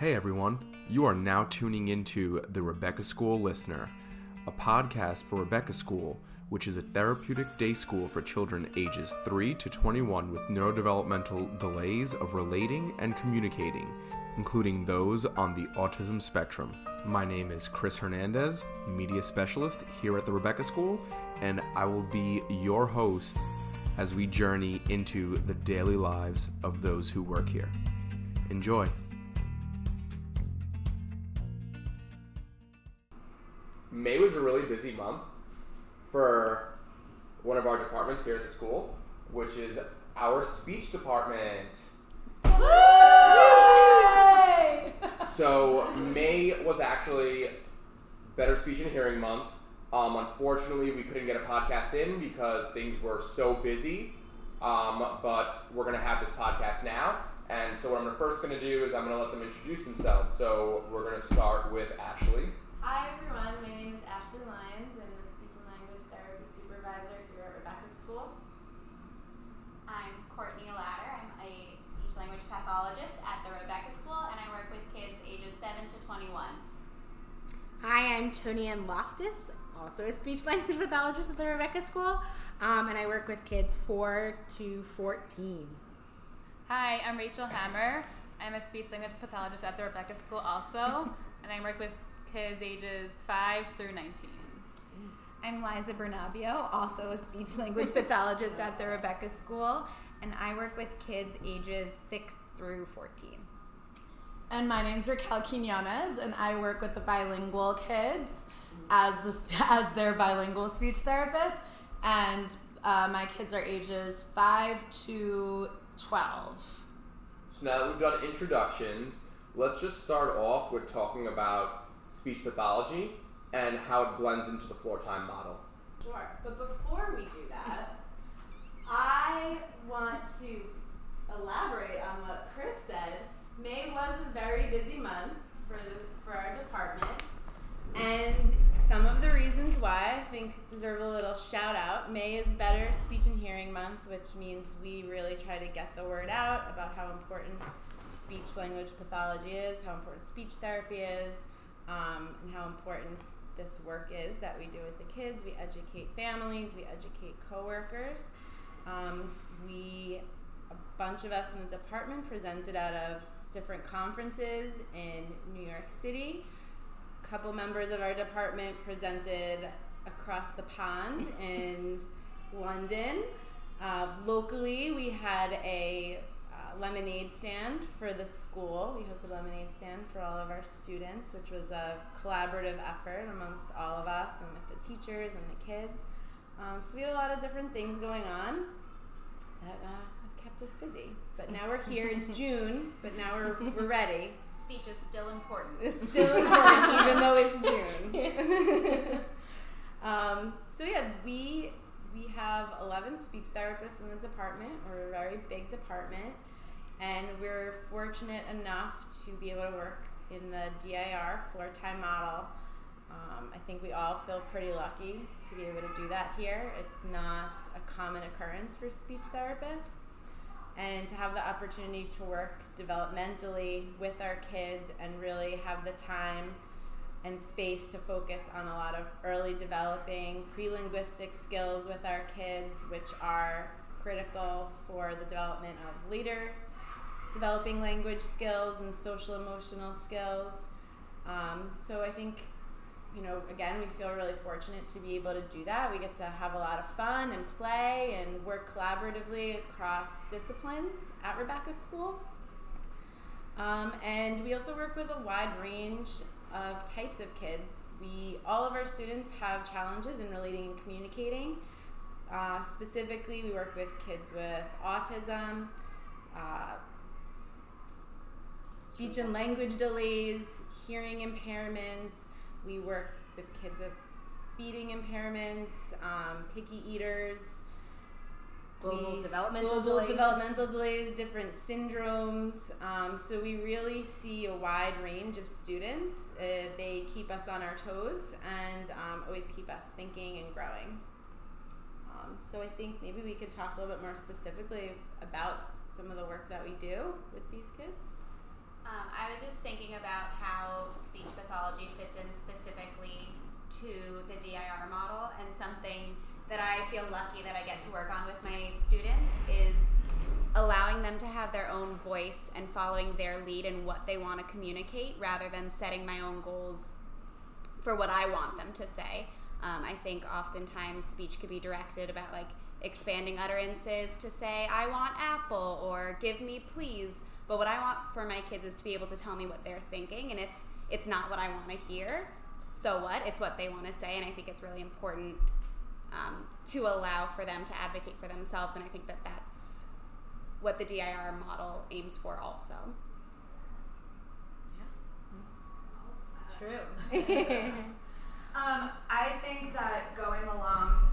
Hey everyone, you are now tuning into the Rebecca School Listener, a podcast for Rebecca School, which is a therapeutic day school for children ages 3 to 21 with neurodevelopmental delays of relating and communicating, including those on the autism spectrum. My name is Chris Hernandez, media specialist here at the Rebecca School, and I will be your host as we journey into the daily lives of those who work here. Enjoy. Busy month for one of our departments here at the school, which is our speech department. So May was actually Better Speech and Hearing Month. Um, unfortunately, we couldn't get a podcast in because things were so busy. Um, but we're gonna have this podcast now, and so what I'm first gonna do is I'm gonna let them introduce themselves. So we're gonna start with Ashley. Hi everyone, my name is Ashley Lyons. I'm the speech and language therapy supervisor here at Rebecca School. I'm Courtney Latter. I'm a speech language pathologist at the Rebecca School, and I work with kids ages 7 to 21. Hi, I'm Tony Ann Loftus, also a speech language pathologist at the Rebecca School, um, and I work with kids 4 to 14. Hi, I'm Rachel Hammer. I'm a speech language pathologist at the Rebecca School also, and I work with kids ages 5 through 19. I'm Liza Bernabio, also a speech language pathologist at the Rebecca School, and I work with kids ages 6 through 14. And my name is Raquel Quinones, and I work with the bilingual kids as the as their bilingual speech therapist. And uh, my kids are ages five to twelve. So now that we've done introductions, let's just start off with talking about speech pathology and how it blends into the floor time model. Sure, but before we do that, I want to elaborate on what Chris said. May was a very busy month for the for our department, and some of the reasons why I think deserve a little shout out. May is Better Speech and Hearing Month, which means we really try to get the word out about how important speech language pathology is, how important speech therapy is, um, and how important this work is that we do with the kids. We educate families, we educate coworkers. Um, we, a bunch of us in the department, presented out of different conferences in New York City. A couple members of our department presented across the pond in London. Uh, locally, we had a lemonade stand for the school. We hosted a lemonade stand for all of our students, which was a collaborative effort amongst all of us and with the teachers and the kids. Um, so we had a lot of different things going on that uh, have kept us busy. But now we're here. It's June, but now we're, we're ready. Speech is still important. It's still important, even though it's June. um, so yeah, we we have 11 speech therapists in the department. We're a very big department, and we're fortunate enough to be able to work in the DIR floor time model. Um, I think we all feel pretty lucky to be able to do that here. It's not a common occurrence for speech therapists and to have the opportunity to work developmentally with our kids and really have the time and space to focus on a lot of early developing pre-linguistic skills with our kids which are critical for the development of later developing language skills and social emotional skills um, so i think you know, again, we feel really fortunate to be able to do that. We get to have a lot of fun and play and work collaboratively across disciplines at Rebecca School. Um, and we also work with a wide range of types of kids. We all of our students have challenges in relating and communicating. Uh, specifically, we work with kids with autism, uh, speech and language delays, hearing impairments. We work with kids with feeding impairments, um, picky eaters, Global we- developmental global delays. developmental delays, different syndromes. Um, so we really see a wide range of students. Uh, they keep us on our toes and um, always keep us thinking and growing. Um, so I think maybe we could talk a little bit more specifically about some of the work that we do with these kids. Um, I was just thinking about how speech pathology fits in specifically to the DIR model, and something that I feel lucky that I get to work on with my students is allowing them to have their own voice and following their lead in what they want to communicate rather than setting my own goals for what I want them to say. Um, I think oftentimes speech could be directed about like expanding utterances to say, I want apple or give me please. But what I want for my kids is to be able to tell me what they're thinking. And if it's not what I want to hear, so what? It's what they want to say. And I think it's really important um, to allow for them to advocate for themselves. And I think that that's what the DIR model aims for also. Yeah. True. Um, I think that going along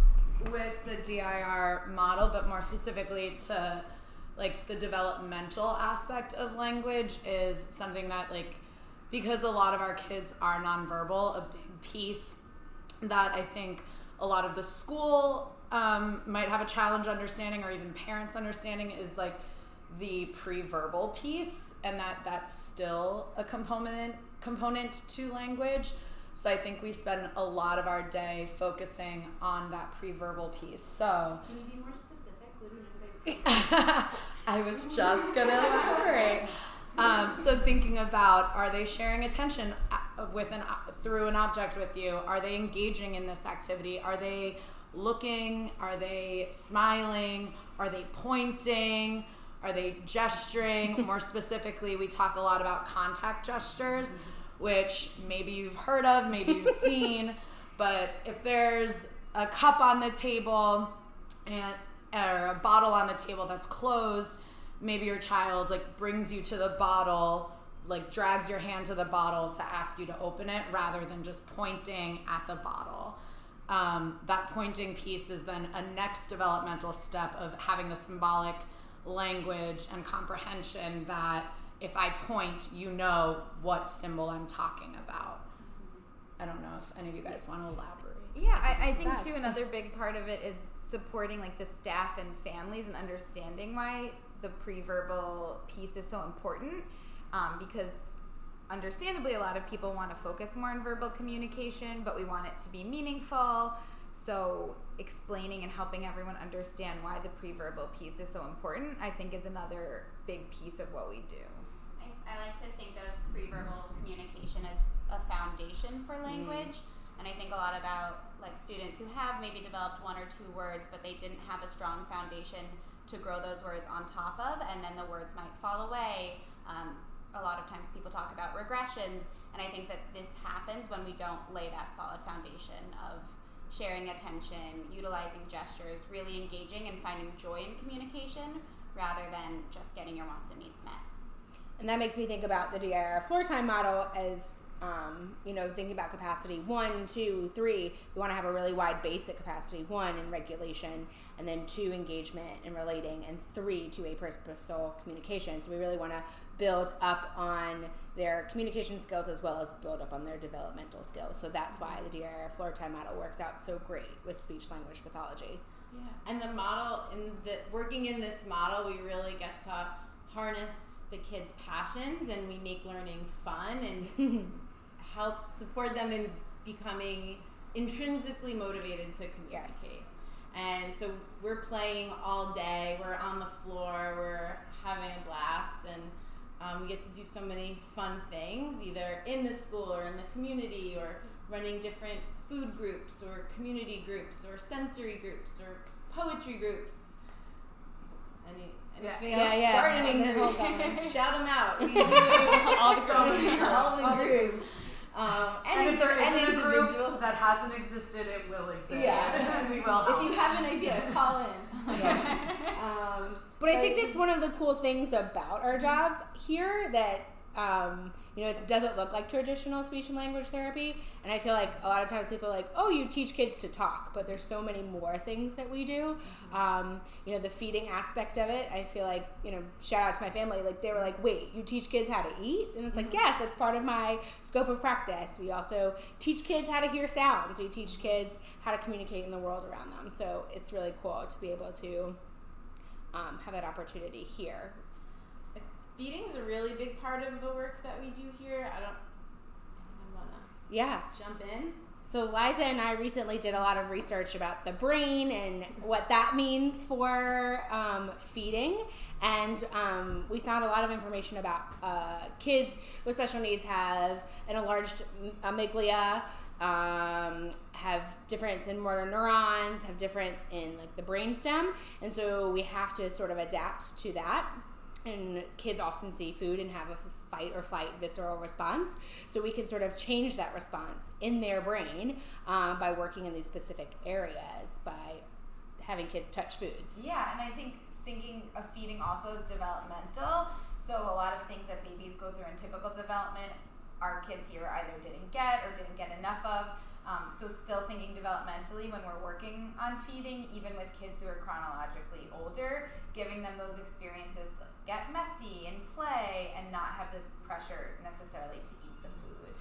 with the DIR model, but more specifically to like the developmental aspect of language, is something that like because a lot of our kids are nonverbal, a big piece that I think a lot of the school um, might have a challenge understanding, or even parents understanding, is like the pre-verbal piece, and that that's still a component component to language. So I think we spend a lot of our day focusing on that pre-verbal piece. So Can you be more specific? What do you mean by I was just gonna elaborate. Um, so thinking about are they sharing attention uh, with an through an object with you? Are they engaging in this activity? Are they looking? Are they smiling? Are they pointing? Are they gesturing? More specifically, we talk a lot about contact gestures, which maybe you've heard of, maybe you've seen. But if there's a cup on the table and or a bottle on the table that's closed, maybe your child like brings you to the bottle, like drags your hand to the bottle to ask you to open it rather than just pointing at the bottle. Um, that pointing piece is then a next developmental step of having the symbolic language and comprehension that if I point, you know what symbol I'm talking about. I don't know if any of you guys want to elaborate. Yeah, I, I think too another big part of it is supporting like the staff and families and understanding why the pre-verbal piece is so important. Um, because understandably a lot of people want to focus more on verbal communication, but we want it to be meaningful. So explaining and helping everyone understand why the pre-verbal piece is so important, I think is another big piece of what we do. I, I like to think of pre-verbal communication as a foundation for language, and I think a lot about like students who have maybe developed one or two words, but they didn't have a strong foundation to grow those words on top of, and then the words might fall away. Um, a lot of times people talk about regressions, and I think that this happens when we don't lay that solid foundation of sharing attention, utilizing gestures, really engaging and finding joy in communication rather than just getting your wants and needs met. And that makes me think about the DIR floor time model as, um, you know, thinking about capacity one, two, three. We want to have a really wide basic capacity one in regulation, and then two engagement and relating, and three to a purposeful communication. So we really want to build up on their communication skills as well as build up on their developmental skills. So that's why the DIR floor time model works out so great with speech language pathology. Yeah, and the model in the working in this model, we really get to harness the kids' passions and we make learning fun and help support them in becoming intrinsically motivated to communicate. Yes. And so we're playing all day. We're on the floor. We're having a blast, and um, we get to do so many fun things, either in the school or in the community, or running different food groups, or community groups, or sensory groups, or poetry groups. Any, anything Yeah, else? yeah. Gardening The groups. Shout them out. We do all the So groups. All the groups. Groups. Um, And, and, if there and isn't a individual. group that hasn't existed, it will exist. Yeah. we will. If you have an idea, call in. Um, but I think that's one of the cool things about our job here that um, you know it doesn't look like traditional speech and language therapy, and I feel like a lot of times people are like, oh, you teach kids to talk, but there's so many more things that we do. Um, you know, the feeding aspect of it. I feel like you know, shout out to my family. Like they were like, wait, you teach kids how to eat, and it's like, yes, that's part of my scope of practice. We also teach kids how to hear sounds. We teach kids how to communicate in the world around them. So it's really cool to be able to um, have that opportunity here. Feeding's a really big part of the work that we do here. I don't. I wanna Yeah. jump in. So Liza and I recently did a lot of research about the brain and what that means for um, feeding, and um, we found a lot of information about uh, kids with special needs have an enlarged amygdala, um, have difference in motor neurons, have difference in like the brainstem, and so we have to sort of adapt to that and kids often see food and have a fight or flight visceral response. So we can sort of change that response in their brain um, by working in these specific areas by having kids touch foods. Yeah, and I think thinking of feeding also is developmental. So a lot of things that babies go through in typical development, our kids here either didn't get or didn't get enough of. Um, so still thinking developmentally when we're working on feeding, even with kids who are chronologically older, giving them those experiences to get messy and play and not have this pressure necessarily to eat the food.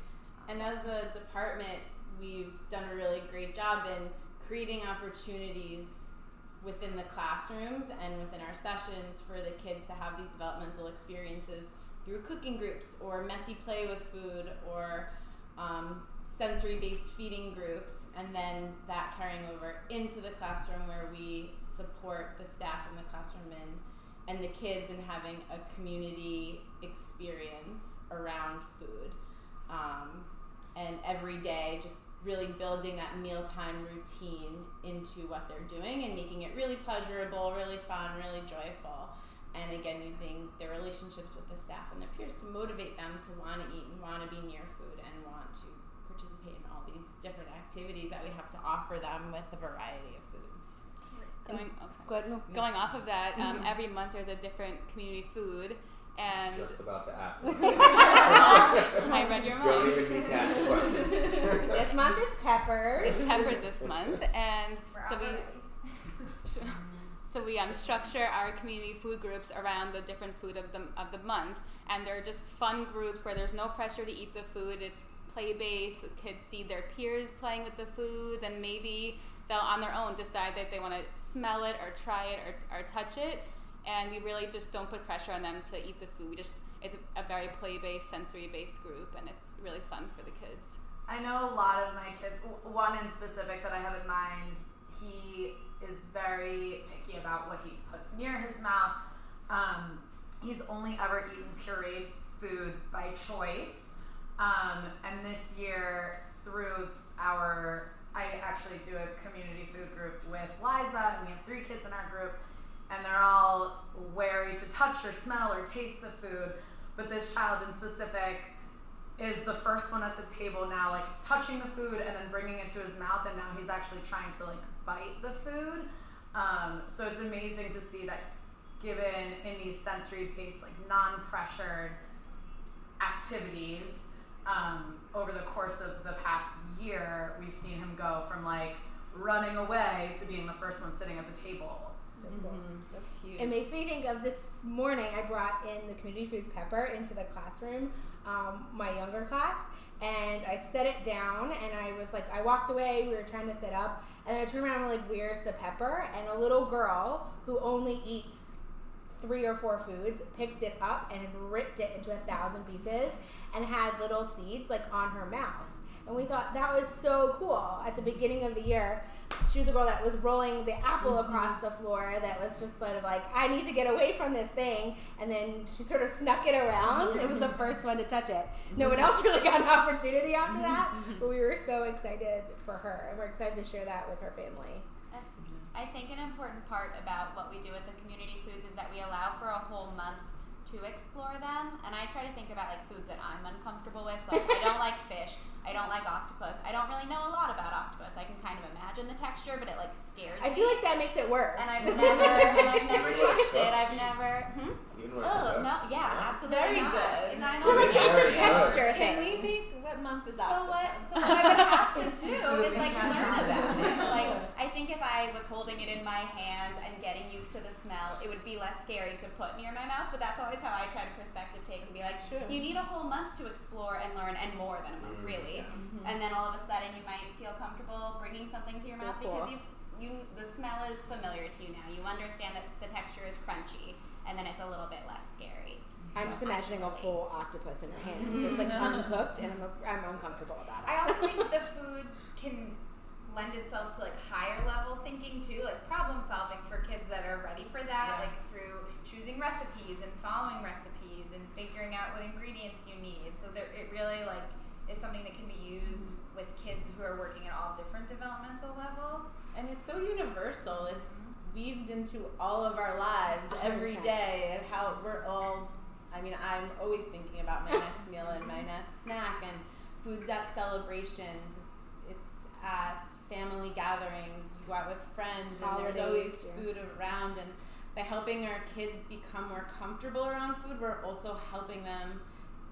And as a department, we've done a really great job in creating opportunities within the classrooms and within our sessions for the kids to have these developmental experiences through cooking groups or messy play with food or um, sensory based feeding groups, and then that carrying over into the classroom where we support the staff in the classroom and, and the kids in having a community experience around food. Um, and every day, just really building that mealtime routine into what they're doing and making it really pleasurable, really fun, really joyful. And again, using their relationships with the staff and their peers to motivate them to want to eat and want to be near food and to participate in all these different activities that we have to offer them with a variety of foods. Going, oh. Go ahead, no. Going off of that, um, every month there's a different community food, and Just about to ask. I read your mind. Don't even need to ask the question. This month is peppers. It's peppers this month, and We're so we so we um, structure our community food groups around the different food of the of the month, and they're just fun groups where there's no pressure to eat the food. It's play based. The kids see their peers playing with the foods, and maybe they'll on their own decide that they want to smell it or try it or, or touch it. And we really just don't put pressure on them to eat the food. We just it's a, a very play based, sensory based group, and it's really fun for the kids. I know a lot of my kids, one in specific that I have in mind, he is very picky about what he puts near his mouth. Um, he's only ever eaten pureed foods by choice. Um, and this year, through our, I actually do a community food group with Liza, and we have three kids in our group, and they're all wary to touch or smell or taste the food. But this child in specific is the first one at the table now, like touching the food and then bringing it to his mouth, and now he's actually trying to like bite the food. Um, so it's amazing to see that given in these sensory based, like non pressured activities um, over the course of the past year, we've seen him go from like running away to being the first one sitting at the table. Mhm, That's huge. It makes me think of this morning. I brought in the community food pepper into the classroom, um, my younger class, and I set it down. And I was like, I walked away. We were trying to set up, and I turned around and I'm like, "Where's the pepper?" And a little girl who only eats three or four foods picked it up and ripped it into a thousand pieces and had little seeds like on her mouth. And we thought that was so cool. At the beginning of the year, she was a girl that was rolling the apple mm-hmm. across the floor that was just sort of like, I need to get away from this thing. And then she sort of snuck it around. It was the mm-hmm. first one to touch it. No mm-hmm. one else really got an opportunity after that. But we were so excited for her. And we're excited to share that with her family. I think an important part about what we do with the community foods is that we allow for a whole month to explore them. And I try to think about like foods that I'm uncomfortable with. So like, I don't like fish. I don't like octopus. I don't really know a lot about octopus. I can kind of imagine the texture, but it like scares I me. I feel like that makes it worse. and I've never and I've never Even when it touched it. I've never. Hmm? Even when it Oh sucks. no! Yeah, absolutely very not. good. And I know Well, like, it's a Very texture Can thing. we make what month is that? So what? So what I would have to do is like learn about it. Like I think if I was holding it in my hand and getting used to the smell, it would be less scary to put near my mouth. But that's always how I try to perspective take and be like, It's true. you need a whole month to explore and learn, and more than a month, Mm, really. yeah. And then all of a sudden, you might feel comfortable bringing something to your So mouth cool. because you've you the smell is familiar to you now. You understand that the texture is crunchy, and then it's a little bit less scary. I'm just imagining a whole octopus in your hand. It's like mm-hmm. uncooked, and I'm, I'm uncomfortable about it. I also think the food can lend itself to like higher level thinking too, like problem solving for kids that are ready for that, Yeah. like through choosing recipes and following recipes and figuring out what ingredients you need. So there, it really like is something that can be used with kids who are working at all different developmental levels. And it's so universal. It's mm-hmm. Weaved into all of our lives every 100%. day of how we're all. I mean, I'm always thinking about my next meal and my next snack, and foods at celebrations. It's it's at family gatherings. You go out with friends, and there's always yeah. food around. And by helping our kids become more comfortable around food, we're also helping them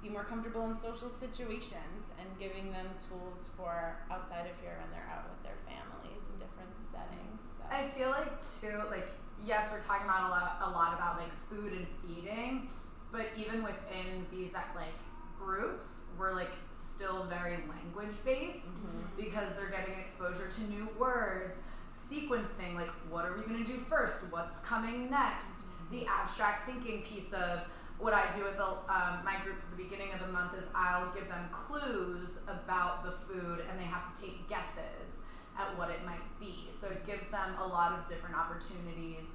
be more comfortable in social situations and giving them tools for outside of here when they're out with their families in different settings. So. I feel like too, like yes, we're talking about a lot, a lot about like food and feeding, but even within these like groups, we're like still very language based because they're getting exposure to new words, sequencing. Like, what are we gonna do first? What's coming next? The abstract thinking piece of what I do with the, um, my groups at the beginning of the month is I'll give them clues about the food and they have to take guesses at what it might be. So it gives them a lot of different opportunities,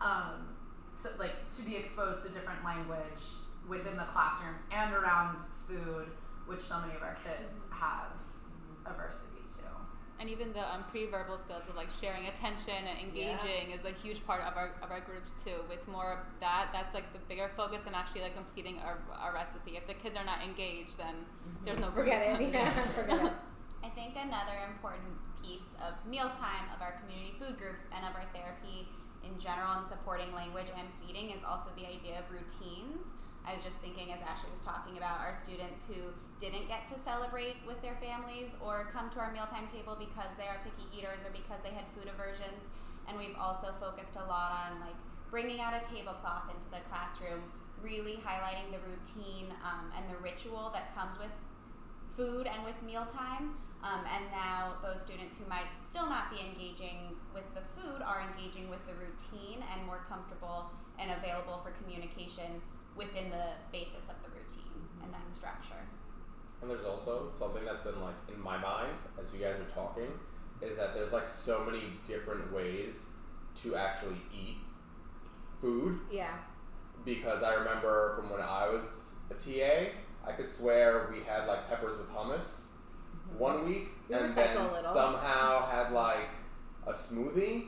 um, so like to be exposed to different language within the classroom and around food, which so many of our kids have aversity to. And even the um, pre-verbal skills of like sharing attention and engaging is a huge part of our of our groups too. It's more of that. That's like the bigger focus than actually like completing our, our recipe. If the kids are not engaged, then there's no Forget it. group. Yeah, forget it. I think another important piece of mealtime of our community food groups and of our therapy in general and supporting language and feeding is also the idea of routines. I was just thinking as Ashley was talking about our students who didn't get to celebrate with their families or come to our mealtime table because they are picky eaters or because they had food aversions. And we've also focused a lot on like bringing out a tablecloth into the classroom, really highlighting the routine um, and the ritual that comes with food and with mealtime. Um, and now those students who might still not be engaging with the food are engaging with the routine and more comfortable and available for communication within the basis of the routine and that structure. And there's also something that's been like in my mind as you guys are talking is that there's like so many different ways to actually eat food Yeah. because I remember from when I was a TA, I could swear we had like peppers with hummus one week, We and then somehow had like a smoothie.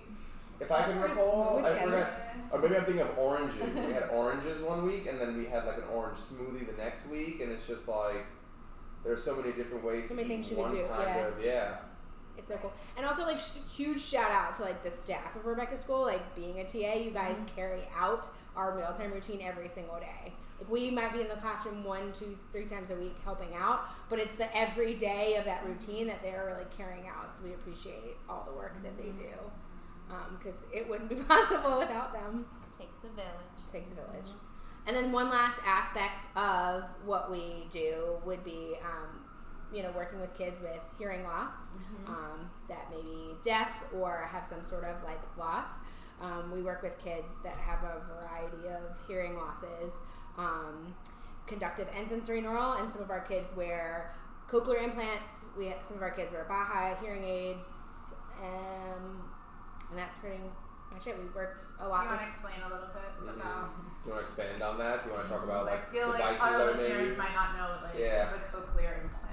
If I can recall, I forgot. Or maybe I'm thinking of oranges. we had oranges one week, and then we had like an orange smoothie the next week, and it's just like there's so many different ways So to many eat things you could one do, kind yeah. of yeah. It's so cool. And also, like, sh- huge shout out to like the staff of Rebecca School. Like, being a TA, you guys mm-hmm. carry out our mealtime routine every single day. Like, we might be in the classroom one, two, three times a week helping out, but it's the every day of that routine that they're really carrying out. So we appreciate all the work that they mm-hmm. do um, because it wouldn't be possible without them. Takes a village. takes a village. Mm-hmm. And then one last aspect of what we do would be, um, you know, working with kids with hearing loss um, that may be deaf or have some sort of like loss. Um, we work with kids that have a variety of hearing losses, um, conductive and sensorineural, and some of our kids wear cochlear implants. We have, some of our kids wear Baha hearing aids, um, and that's pretty much it. We worked a lot. Do you lot. want to explain a little bit about? Do you want to expand on that? Do you want to talk about I like feel like devices our that listeners may might not know what like Yeah. the cochlear implants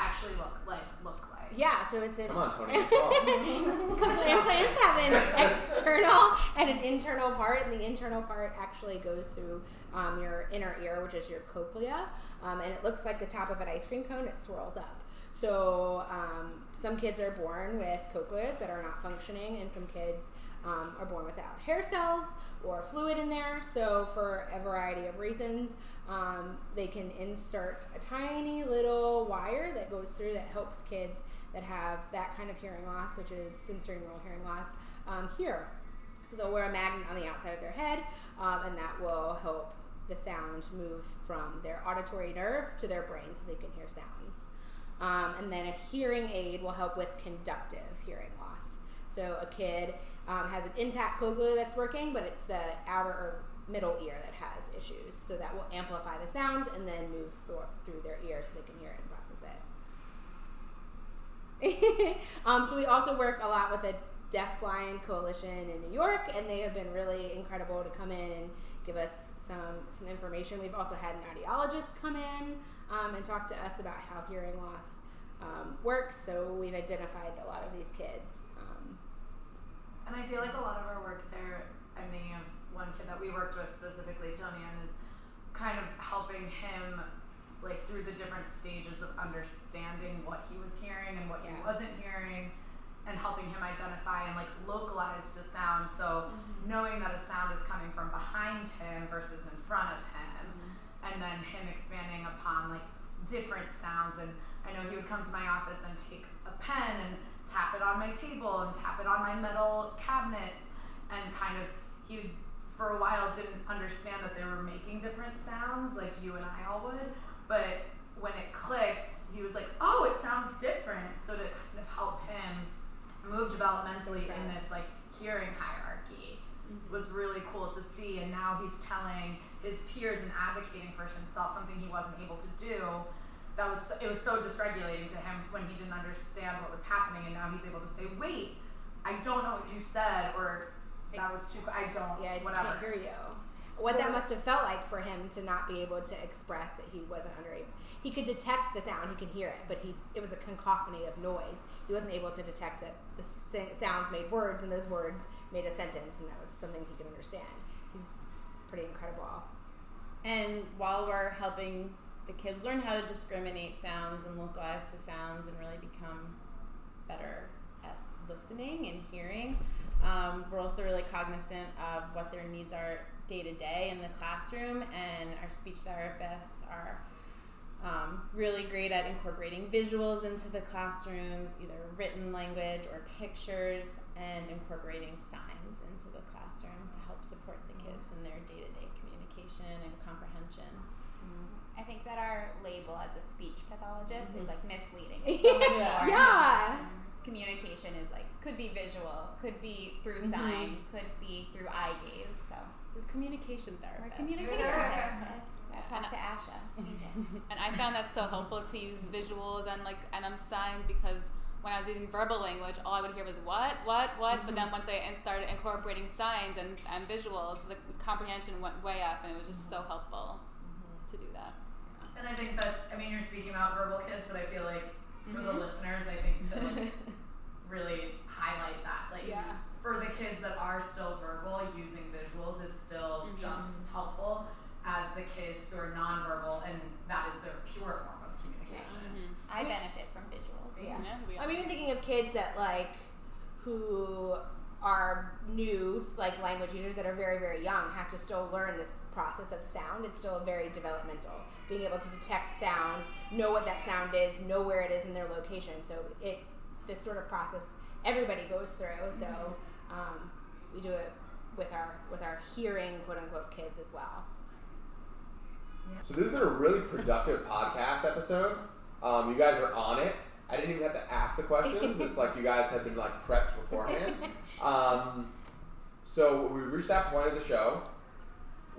actually look like. Look like. Yeah, so it's an Come on, Tony, talk. implants have an external and an internal part, and the internal part actually goes through um, your inner ear, which is your cochlea, um, and it looks like the top of an ice cream cone. It swirls up. So um, some kids are born with cochleas that are not functioning, and some kids um, are born without hair cells or fluid in there. So for a variety of reasons, um, they can insert a tiny little wire that goes through that helps kids that have that kind of hearing loss, which is sensorineural hearing loss, um, hear. So they'll wear a magnet on the outside of their head, um, and that will help the sound move from their auditory nerve to their brain so they can hear sounds. Um, and then a hearing aid will help with conductive hearing loss. So a kid um, has an intact cochlea that's working, but it's the outer or middle ear that has issues. So that will amplify the sound and then move thro- through their ear so they can hear it and process it. um, so we also work a lot with a deaf-blind coalition in New York, and they have been really incredible to come in and give us some some information. We've also had an audiologist come in um, and talk to us about how hearing loss um, works. So we've identified a lot of these kids. Um, And I feel like a lot of our work there, I'm thinking of one kid that we worked with specifically, Tony, and is kind of helping him like through the different stages of understanding what he was hearing and what he wasn't hearing and helping him identify and like localize to sound so knowing that a sound is coming from behind him versus in front of him and then him expanding upon like different sounds. And i know he would come to my office and take a pen and tap it on my table and tap it on my metal cabinets. And kind of he for a while didn't understand that they were making different sounds like you and i all would. But when it clicked he was like oh it sounds different. So to kind of help him move developmentally in this like hearing hierarchy mm-hmm. was really cool to see. And now he's telling his peers and advocating for himself something he wasn't able to do that was so, it was so dysregulating to him when he didn't understand what was happening and now he's able to say wait i don't know what you said or that was too i don't yeah, I whatever can't hear you. What that must have felt like for him to not be able to express that he wasn't under he could detect the sound, he could hear it, but he it was a cacophony of noise. He wasn't able to detect that the sounds made words and those words made a sentence, and that was something he could understand. He's pretty incredible. And while we're helping the kids learn how to discriminate sounds and localize the sounds and really become better at listening and hearing, um, we're also really cognizant of what their needs are day to day in the classroom. And our speech therapists are um, really great at incorporating visuals into the classrooms, either written language or pictures, and incorporating signs into the classroom to help support the kids in their day to day communication and comprehension. I think that our label as a speech pathologist is like misleading. It's so much more. Yeah. Communication is like could be visual, could be through Mhm. sign, could be through eye gaze. So We're communication therapists. we're communication therapists. Gotta talk to Asha. And I found that so helpful to use visuals and like and um, signs because when I was using verbal language, all I would hear was what, what, what. But then once I started incorporating signs and, and visuals, the comprehension went way up, and it was just so helpful to do that. and i think that i mean you're speaking about verbal kids but i feel like for the Mhm. listeners i think to like really highlight that like Yeah. for the kids that are still verbal using visuals is still Mhm. just as helpful as the kids who are nonverbal and that is their pure form of communication Mm-hmm. I benefit from visuals. Yeah. we I'm even thinking of kids that like who are new, like language users that are very, very young, have to still learn this process of sound. It's still very developmental. Being able to detect sound, know what that sound is, know where it is in their location. So it this sort of process everybody goes through. So um, we do it with our with our hearing quote unquote kids as well. So this has been a really productive podcast episode. Um, you guys are on it. I didn't even have to ask the questions. It's like you guys had been like prepped beforehand. Um, so we reached that point of the show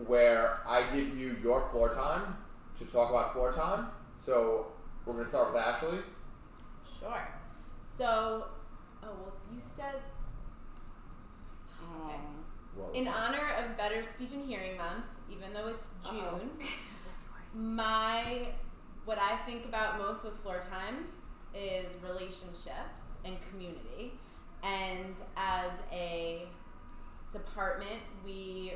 where I give you your floor time to talk about floor time. So we're gonna start with Ashley. Sure. So, oh well, you said. Okay. Whoa. In honor of Better Speech and Hearing Month, even though it's June, my what I think about most with floor time is relationships and community. And as a department, we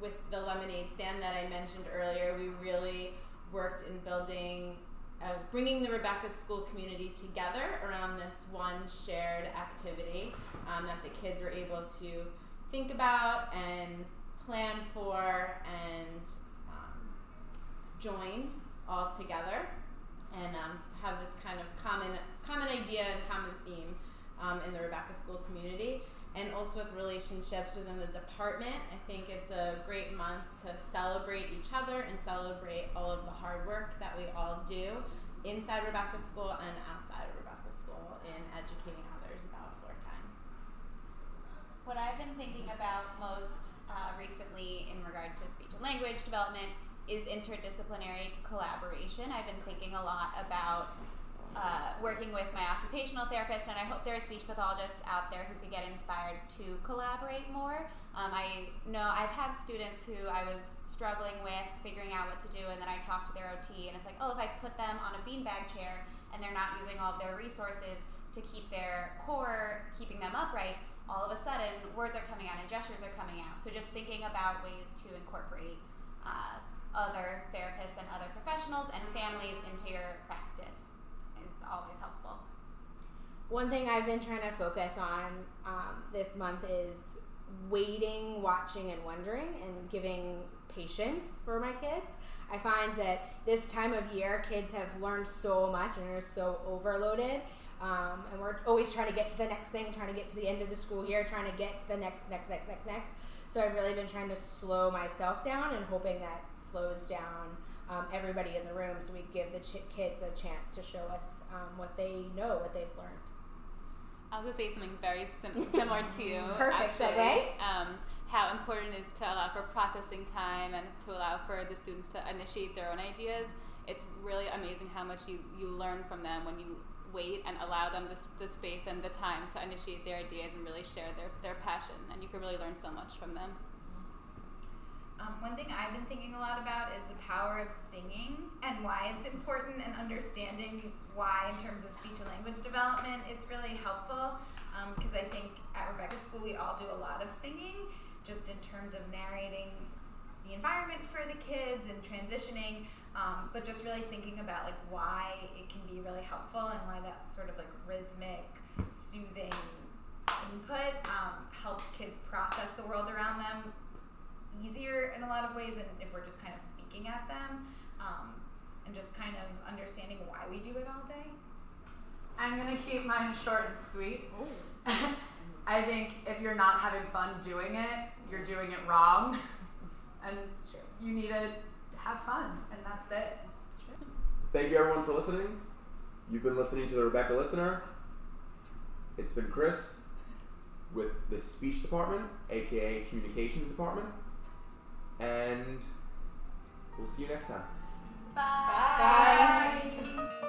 with the lemonade stand that I mentioned earlier, we really worked in building, uh, bringing the Rebecca School community together around this one shared activity um, that the kids were able to think about and plan for and um, join all together and um, have this kind of common common idea and common theme um, in the Rebecca School community and also with relationships within the department. I think it's a great month to celebrate each other and celebrate all of the hard work that we all do inside Rebecca School and outside of Rebecca School in educating others. What I've been thinking about most uh, recently in regard to speech and language development is interdisciplinary collaboration. I've been thinking a lot about uh, working with my occupational therapist, and I hope there are speech pathologists out there who could get inspired to collaborate more. Um, I know I've had students who I was struggling with figuring out what to do, and then I talked to their OT, and it's like, oh, if I put them on a beanbag chair and they're not using all of their resources to keep their core, keeping them upright, all of a sudden words are coming out and gestures are coming out. So just thinking about ways to incorporate uh, other therapists and other professionals and families into your practice is always helpful. One thing I've been trying to focus on um, this month is waiting, watching, and wondering, and giving patience for my kids. I find that this time of year, kids have learned so much and are so overloaded. Um, and we're always trying to get to the next thing, trying to get to the end of the school year, trying to get to the next, next, next, next, next. So I've really been trying to slow myself down and hoping that slows down um, everybody in the room so we give the ch- kids a chance to show us um, what they know, what they've learned. I was gonna say something very sim- similar to you. Perfect actually. segue. Um, how important it is to allow for processing time and to allow for the students to initiate their own ideas. It's really amazing how much you, you learn from them when you wait and allow them the, the space and the time to initiate their ideas and really share their, their passion. And you can really learn so much from them. Um, one thing I've been thinking a lot about is the power of singing and why it's important and understanding why, in terms of speech and language development, it's really helpful. Because um, I think at Rebecca School we all do a lot of singing, just in terms of narrating the environment for the kids and transitioning, um, but just really thinking about like why it can be really helpful and why that sort of like rhythmic, soothing input um, helps kids process the world around them easier in a lot of ways than if we're just kind of speaking at them um, and just kind of understanding why we do it all day. I'm gonna keep mine short and sweet. I think if you're not having fun doing it, you're doing it wrong, and you need to have fun, and that's it. Thank you everyone for listening. You've been listening to the Rebecca Listener. It's been Chris with the speech department, aka communications department. And we'll see you next time. Bye. Bye.